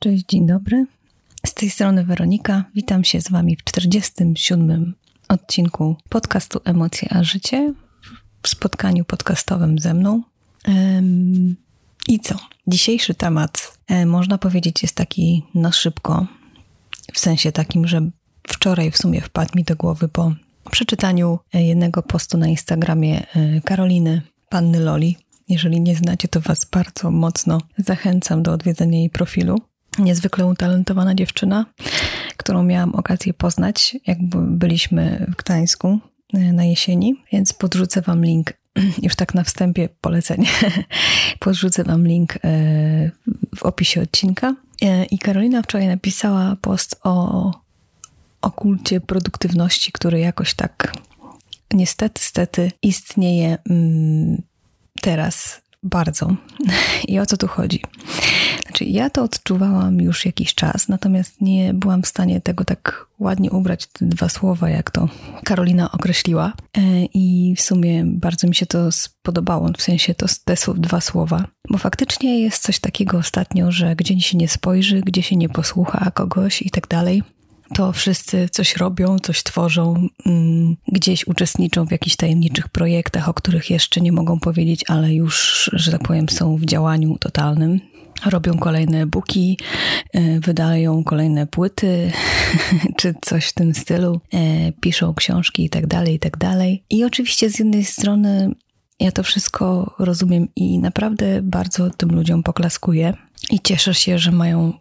Cześć, dzień dobry. Z tej strony Weronika. Witam się z Wami w 47 odcinku podcastu Emocje a Życie w spotkaniu podcastowym ze mną. I co? Dzisiejszy temat, e, można powiedzieć, jest taki na szybko, w sensie takim, że wczoraj w sumie wpadł mi do głowy po przeczytaniu e, jednego postu na Instagramie e, Karoliny, panny Loli. Jeżeli nie znacie, to Was bardzo mocno zachęcam do odwiedzenia jej profilu niezwykle utalentowana dziewczyna, którą miałam okazję poznać, jak byliśmy w Gdańsku e, na jesieni, więc podrzucę Wam link. Już tak na wstępie polecenie. Podrzucę Wam link e, w opisie odcinka. E, I Karolina wczoraj napisała post o, o kulcie produktywności, który jakoś tak niestety, stety istnieje mm, teraz bardzo. I o co tu chodzi? Znaczy, ja to odczuwałam już jakiś czas, natomiast nie byłam w stanie tego tak ładnie ubrać te dwa słowa, jak to Karolina określiła. E, I w sumie bardzo mi się to spodobało, w sensie to te dwa słowa, bo faktycznie jest coś takiego ostatnio, że gdzie się nie spojrzy, gdzie się nie posłucha kogoś i tak dalej, to wszyscy coś robią, coś tworzą, mm, gdzieś uczestniczą w jakichś tajemniczych projektach, o których jeszcze nie mogą powiedzieć, ale już, że tak powiem, są w działaniu totalnym. Robią kolejne buki, y, wydają kolejne płyty, czy coś w tym stylu, y, piszą książki i tak dalej, i tak dalej. I oczywiście z jednej strony ja to wszystko rozumiem i naprawdę bardzo tym ludziom poklaskuję. I cieszę się, że mają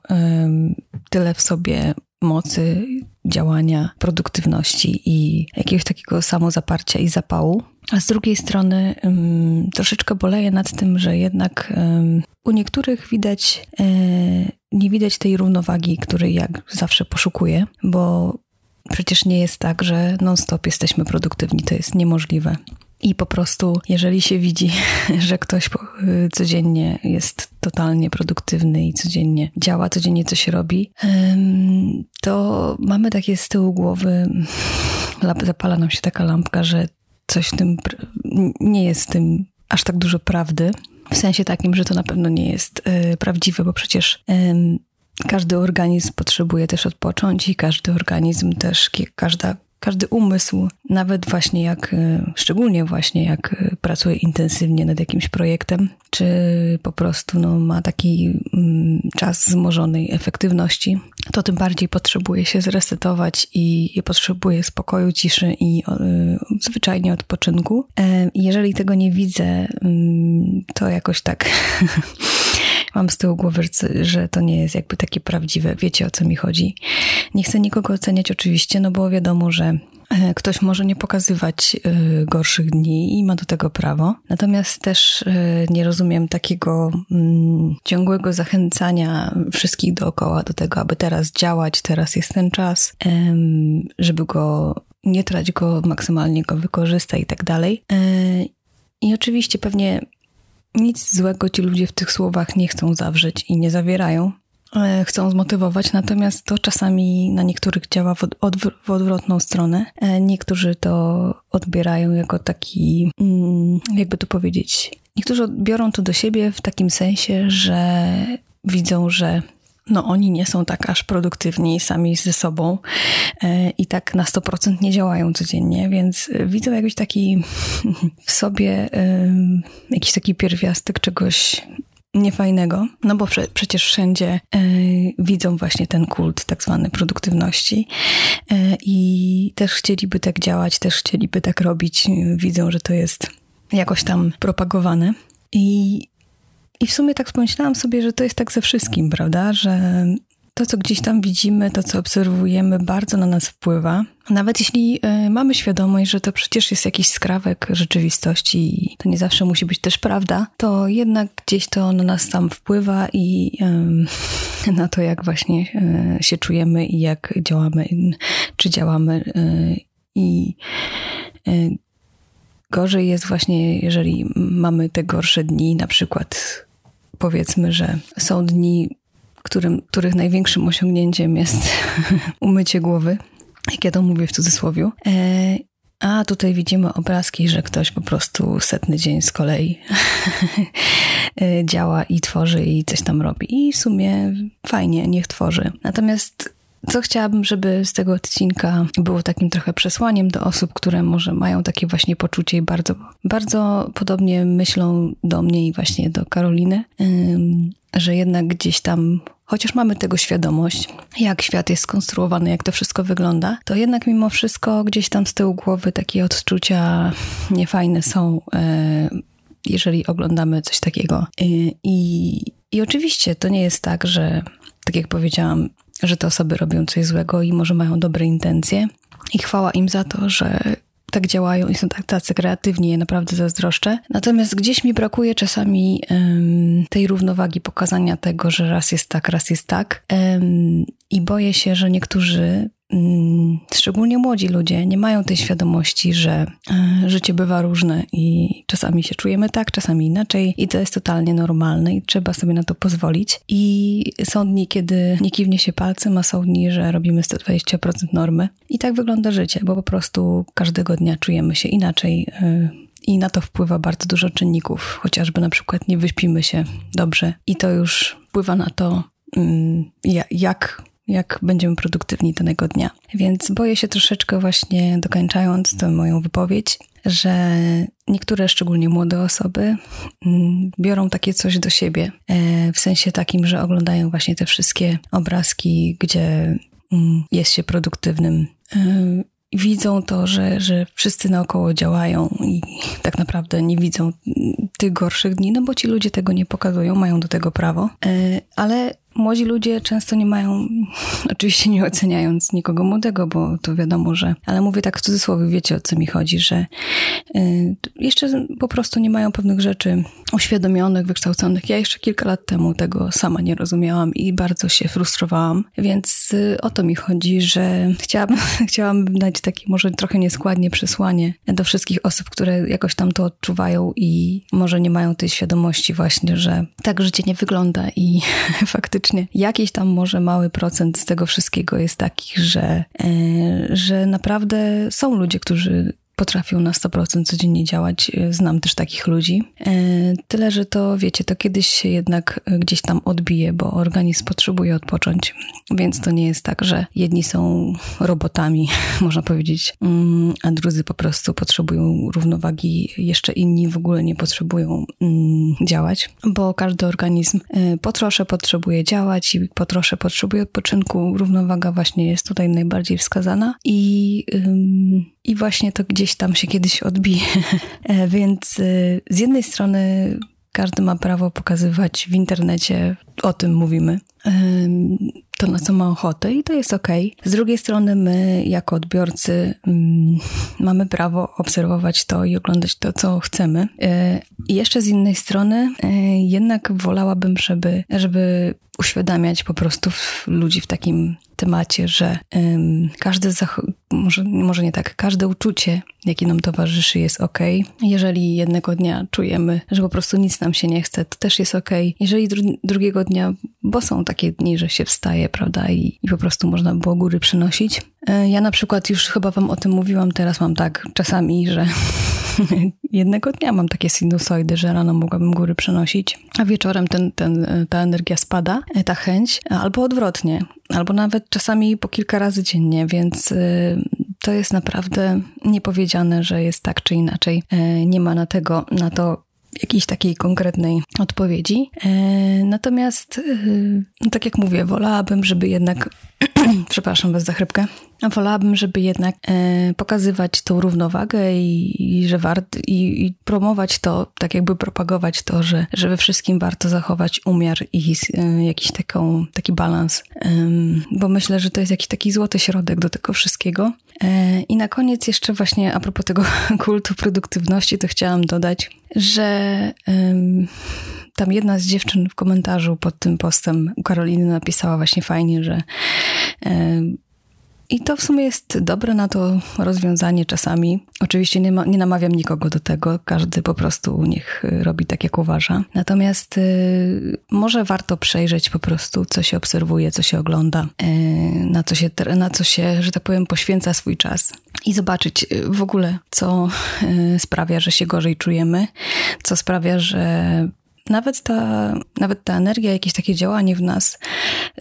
tyle w sobie mocy działania, produktywności i jakiegoś takiego samozaparcia i zapału. A z drugiej strony troszeczkę boleję nad tym, że jednak u niektórych widać, e, nie widać tej równowagi, której jak zawsze poszukuję, bo przecież nie jest tak, że non-stop jesteśmy produktywni, to jest niemożliwe. I po prostu, jeżeli się widzi, że ktoś y, codziennie jest totalnie produktywny i codziennie działa, codziennie coś robi, to mamy takie z tyłu głowy, zapala nam się taka lampka, że coś w tym nie jest w tym aż tak dużo prawdy. W sensie takim, że to na pewno nie jest y, prawdziwe, bo przecież każdy organizm potrzebuje też odpocząć i każdy organizm też, każda każdy umysł, nawet właśnie jak, e, szczególnie właśnie jak e, pracuje intensywnie nad jakimś projektem, czy po prostu no, ma taki mm, czas wzmożonej efektywności, to tym bardziej potrzebuje się zresetować i, i potrzebuje spokoju, ciszy i y, zwyczajnie odpoczynku. E, jeżeli tego nie widzę, y, to jakoś tak mam z tyłu głowy, że to nie jest jakby takie prawdziwe. Wiecie o co mi chodzi. Nie chcę nikogo oceniać oczywiście, no bo wiadomo, że e, Ktoś może nie pokazywać e, gorszych dni i ma do tego prawo. Natomiast też e, nie rozumiem takiego mm, ciągłego zachęcania wszystkich dookoła do tego, aby teraz działać, teraz jest ten czas, żeby go nie trać go, maksymalnie go wykorzystać i tak dalej. I oczywiście pewnie nic złego ci ludzie w tych słowach nie chcą zawrzeć i nie zawierają. E, chcą zmotywować, natomiast to czasami na niektórych działa w, odw w odwrotną stronę. E, niektórzy to odbierają jako taki, mm, jakby to powiedzieć, niektórzy biorą to do siebie w takim sensie, że widzą, że no oni nie są tak aż produktywni sami ze sobą e, i tak na 100% nie działają codziennie, więc widzą jakiś taki w sobie jakiś taki pierwiastek czegoś niefajnego, no bo przecież wszędzie widzą właśnie ten kult tak zwany produktywności e, i też chcieliby tak działać, też chcieliby tak robić, widzą, że to jest jakoś tam propagowane. I i w sumie tak pomyślałam sobie, że to jest tak ze wszystkim, prawda? Że to, co gdzieś tam widzimy, to, co obserwujemy, bardzo na nas wpływa. Nawet jeśli y, mamy świadomość, że to przecież jest jakiś skrawek rzeczywistości i to nie zawsze musi być też prawda, to jednak gdzieś to na nas tam wpływa i na to, jak właśnie y, się czujemy i jak działamy, czy działamy. I gorzej jest właśnie, jeżeli mamy te gorsze dni, na przykład powiedzmy, że są dni, którym, których największym osiągnięciem jest umycie głowy, jak ja to mówię w cudzysłowie. E, a tutaj widzimy obrazki, że ktoś po prostu setny dzień z kolei działa i tworzy i coś tam robi. I w sumie fajnie, niech tworzy. Natomiast co chciałabym, żeby z tego odcinka było takim trochę przesłaniem do osób, które może mają takie właśnie poczucie i bardzo, bardzo podobnie myślą do mnie i właśnie do Karoliny, że jednak gdzieś tam chociaż mamy tego świadomość, jak świat jest skonstruowany, jak to wszystko wygląda, to jednak mimo wszystko gdzieś tam z tyłu głowy takie odczucia niefajne są, e, jeżeli oglądamy coś takiego. E, I, i oczywiście to nie jest tak, że tak jak powiedziałam, że te osoby robią coś złego i może mają dobre intencje. I chwała im za to, że tak działają i są tak, tacy kreatywni, ja naprawdę zazdroszczę. Natomiast gdzieś mi brakuje czasami um, tej równowagi, pokazania tego, że raz jest tak, raz jest tak. Um, I boję się, że niektórzy szczególnie młodzi ludzie nie mają tej świadomości, że e, życie bywa różne i czasami się czujemy tak, czasami inaczej i to jest totalnie normalne i trzeba sobie na to pozwolić. I są dni, kiedy nie kiwnie się palcem, a są dni, że robimy 120% normy. I tak wygląda życie, bo po prostu każdego dnia czujemy się inaczej e, i na to wpływa bardzo dużo czynników, chociażby na przykład nie wyśpimy się dobrze i to już wpływa na to, mm, jak jak będziemy produktywni danego dnia. Więc boję się troszeczkę właśnie dokończając tę moją wypowiedź, że niektóre, szczególnie młode osoby, mm, biorą takie coś do siebie, e, w sensie takim, że oglądają właśnie te wszystkie obrazki, gdzie mm, jest się produktywnym e, widzą to, że, że wszyscy naokoło działają i tak naprawdę nie widzą tych gorszych dni, no bo ci ludzie tego nie pokazują, mają do tego prawo. E, ale młodzi ludzie często nie mają, oczywiście nie oceniając nikogo młodego, bo to wiadomo, że, ale mówię tak w cudzysłowie, wiecie o co mi chodzi, że y, jeszcze po prostu nie mają pewnych rzeczy uświadomionych, wykształconych. Ja jeszcze kilka lat temu tego sama nie rozumiałam i bardzo się frustrowałam, więc y, o to mi chodzi, że chciałabym, chciałabym dać takie może trochę nieskładnie przesłanie do wszystkich osób, które jakoś tam to odczuwają i może nie mają tej świadomości właśnie, że tak życie nie wygląda i faktycznie faktycznie jakiś tam może mały procent z tego wszystkiego jest taki, że, e, że naprawdę są ludzie, którzy potrafią na 100% codziennie działać. E, znam też takich ludzi. E, tyle, że to wiecie, to kiedyś się jednak gdzieś tam odbije, bo organizm potrzebuje odpocząć. Więc to nie jest tak, że jedni są robotami, można powiedzieć, mm, a drudzy po prostu potrzebują równowagi, jeszcze inni w ogóle nie potrzebują mm, działać, bo każdy organizm e, po trosze potrzebuje działać i po trosze potrzebuje odpoczynku. Równowaga właśnie jest tutaj najbardziej wskazana i i właśnie to gdzieś tam się kiedyś odbije. E, więc y, z jednej strony każdy ma prawo pokazywać w internecie, o tym mówimy, to na co ma ochotę i to jest ok. Z drugiej strony my jako odbiorcy mm, mamy prawo obserwować to i oglądać to, co chcemy. E, I jeszcze z innej strony e, jednak wolałabym, żeby, żeby uświadamiać po prostu ludzi w takim temacie, że um, każde, może, może nie tak, każde uczucie, jakie nam towarzyszy, jest ok. Jeżeli jednego dnia czujemy, że po prostu nic nam się nie chce, to też jest ok. Jeżeli dru drugiego dnia, bo są takie dni, że się wstaje, prawda, i, i po prostu można było góry przynosić. E, ja na przykład już chyba wam o tym mówiłam, teraz mam tak czasami, że jednego dnia mam takie sinusoidy, że rano mogłabym góry przenosić, a wieczorem ten, ten, ta energia spada, e, ta chęć, albo odwrotnie, albo nawet czasami po kilka razy dziennie, więc to jest naprawdę niepowiedziane, że jest tak czy inaczej. E, nie ma na tego, na to jakiejś takiej konkretnej odpowiedzi. E, natomiast, no tak jak mówię, wolałabym, żeby jednak, przepraszam was za chrypkę, wolałabym, żeby jednak e, pokazywać tą równowagę i, i że wart, i, i, promować to, tak jakby propagować to, że, że we wszystkim warto zachować umiar i e, jakiś taką, taki balans, bo myślę, że to jest jakiś taki złoty środek do tego wszystkiego. E, I na koniec jeszcze właśnie a propos tego kultu produktywności, to chciałam dodać, że tam jedna z dziewczyn w komentarzu pod tym postem u Karoliny napisała właśnie fajnie, że i to w sumie jest dobre na to rozwiązanie czasami. Oczywiście nie, ma, nie namawiam nikogo do tego, każdy po prostu niech robi tak, jak uważa. Natomiast y, może warto przejrzeć po prostu, co się obserwuje, co się ogląda, y, na, co się, na co się, że tak powiem, poświęca swój czas. I zobaczyć y, w ogóle, co y, sprawia, że się gorzej czujemy, co sprawia, że nawet ta, nawet ta energia, jakieś takie działanie w nas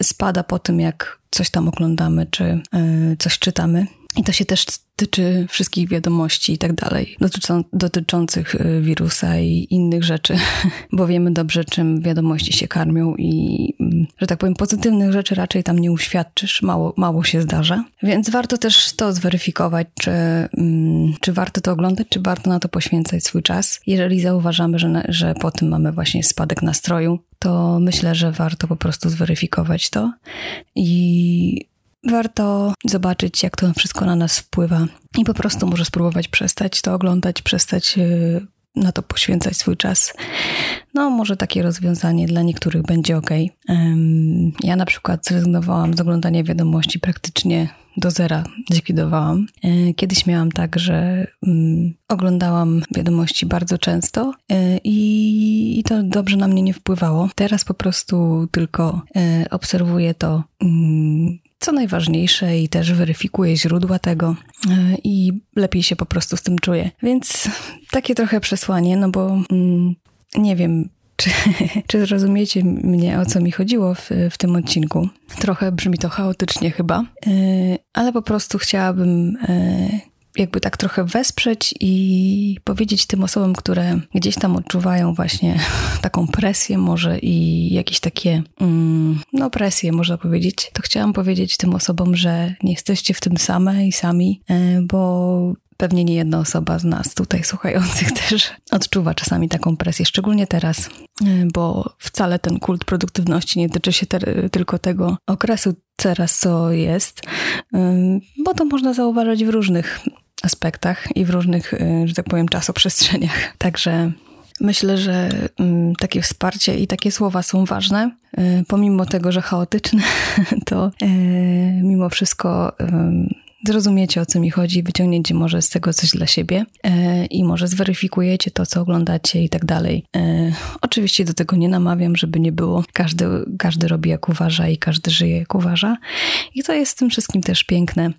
spada po tym, jak coś tam oglądamy, czy y, coś czytamy. I to się też tyczy wszystkich wiadomości i tak dalej, dotyczą, dotyczących y, wirusa i innych rzeczy, bo wiemy dobrze, czym wiadomości się karmią i, mm, że tak powiem, pozytywnych rzeczy raczej tam nie uświadczysz, mało, mało się zdarza. Więc warto też to zweryfikować, czy, mm, czy warto to oglądać, czy warto na to poświęcać swój czas. Jeżeli zauważamy, że, że po tym mamy właśnie spadek nastroju, to myślę, że warto po prostu zweryfikować to i warto zobaczyć, jak to wszystko na nas wpływa i po prostu może spróbować przestać to oglądać, przestać y, na to poświęcać swój czas. No, może takie rozwiązanie dla niektórych będzie ok. Ja na przykład zrezygnowałam z oglądania wiadomości praktycznie do zera, zlikwidowałam. E, kiedyś miałam tak, że mm, oglądałam wiadomości bardzo często e, i, to dobrze na mnie nie wpływało. Teraz po prostu tylko e, obserwuję to mm, co najważniejsze i też weryfikuję źródła tego i lepiej się po prostu z tym czuję. Więc takie trochę przesłanie, no bo mm, nie wiem, czy, czy zrozumiecie mnie, o co mi chodziło w, w tym odcinku. Trochę brzmi to chaotycznie chyba, ale po prostu chciałabym jakby tak trochę wesprzeć i powiedzieć tym osobom, które gdzieś tam odczuwają właśnie taką presję może i jakieś takie, mm, no presję można powiedzieć, to chciałam powiedzieć tym osobom, że nie jesteście w tym same i sami, e, bo pewnie nie jedna osoba z nas tutaj słuchających też odczuwa czasami taką presję, szczególnie teraz, e, bo wcale ten kult produktywności nie tyczy się tylko tego okresu teraz, co jest, e, bo to można zauważyć w różnych aspektach i w różnych, y, że tak powiem, czasoprzestrzeniach. Także myślę, że mm, takie wsparcie i takie słowa są ważne. Y, pomimo tego, że chaotyczne, to y, mimo wszystko zrozumiecie o co mi chodzi, wyciągniecie może z tego coś dla siebie i może zweryfikujecie to, co oglądacie i tak dalej. Oczywiście do tego nie namawiam, żeby nie było. Każdy, każdy robi jak uważa i każdy żyje jak uważa. I to jest w tym wszystkim też piękne.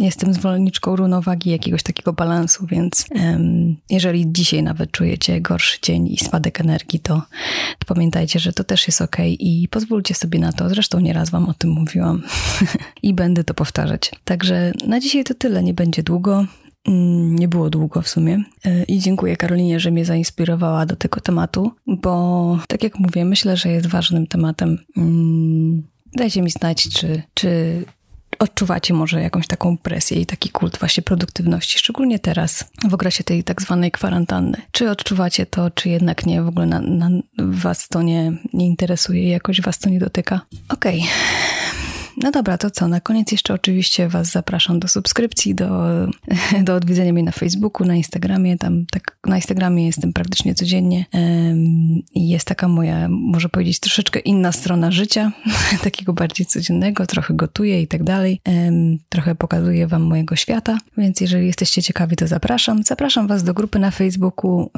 Jestem zwolenniczką równowagi, jakiegoś takiego balansu, więc um, jeżeli dzisiaj nawet czujecie gorszy dzień i spadek energii, to, to pamiętajcie, że to też jest ok i pozwólcie sobie na to. Zresztą nieraz Wam o tym mówiłam i będę to powtarzać. Także na dzisiaj to tyle, nie będzie długo. Mm, nie było długo w sumie. E, I dziękuję Karolinie, że mnie zainspirowała do tego tematu, bo tak jak mówię, myślę, że jest ważnym tematem. Mm, dajcie mi znać, czy, czy odczuwacie może jakąś taką presję i taki kult właśnie produktywności, szczególnie teraz, w okresie tej tak zwanej kwarantanny. Czy odczuwacie to, czy jednak nie, w ogóle na, na was to nie, nie interesuje, jakoś was to nie dotyka? Okej. Okay. No dobra, to co? Na koniec jeszcze oczywiście Was zapraszam do subskrypcji, do, do odwiedzenia mnie na Facebooku, na Instagramie. Tam tak na Instagramie jestem praktycznie codziennie i jest taka moja, może powiedzieć, troszeczkę inna strona życia, takiego bardziej codziennego, trochę gotuję i tak dalej. Trochę pokazuję Wam mojego świata, więc jeżeli jesteście ciekawi, to zapraszam. Zapraszam Was do grupy na Facebooku,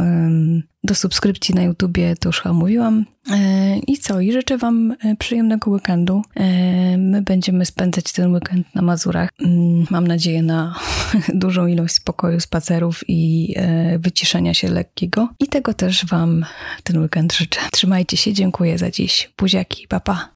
do subskrypcji na YouTubie, to już chyba mówiłam. E, I co? I życzę Wam e, przyjemnego weekendu. E, my będziemy spędzać ten weekend na Mazurach. Mm, mam nadzieję na dużą ilość spokoju, spacerów i wyciszenia się lekkiego. I tego też Wam ten weekend życzę. Trzymajcie się, dziękuję za dziś. Buziaki, papa. Pa.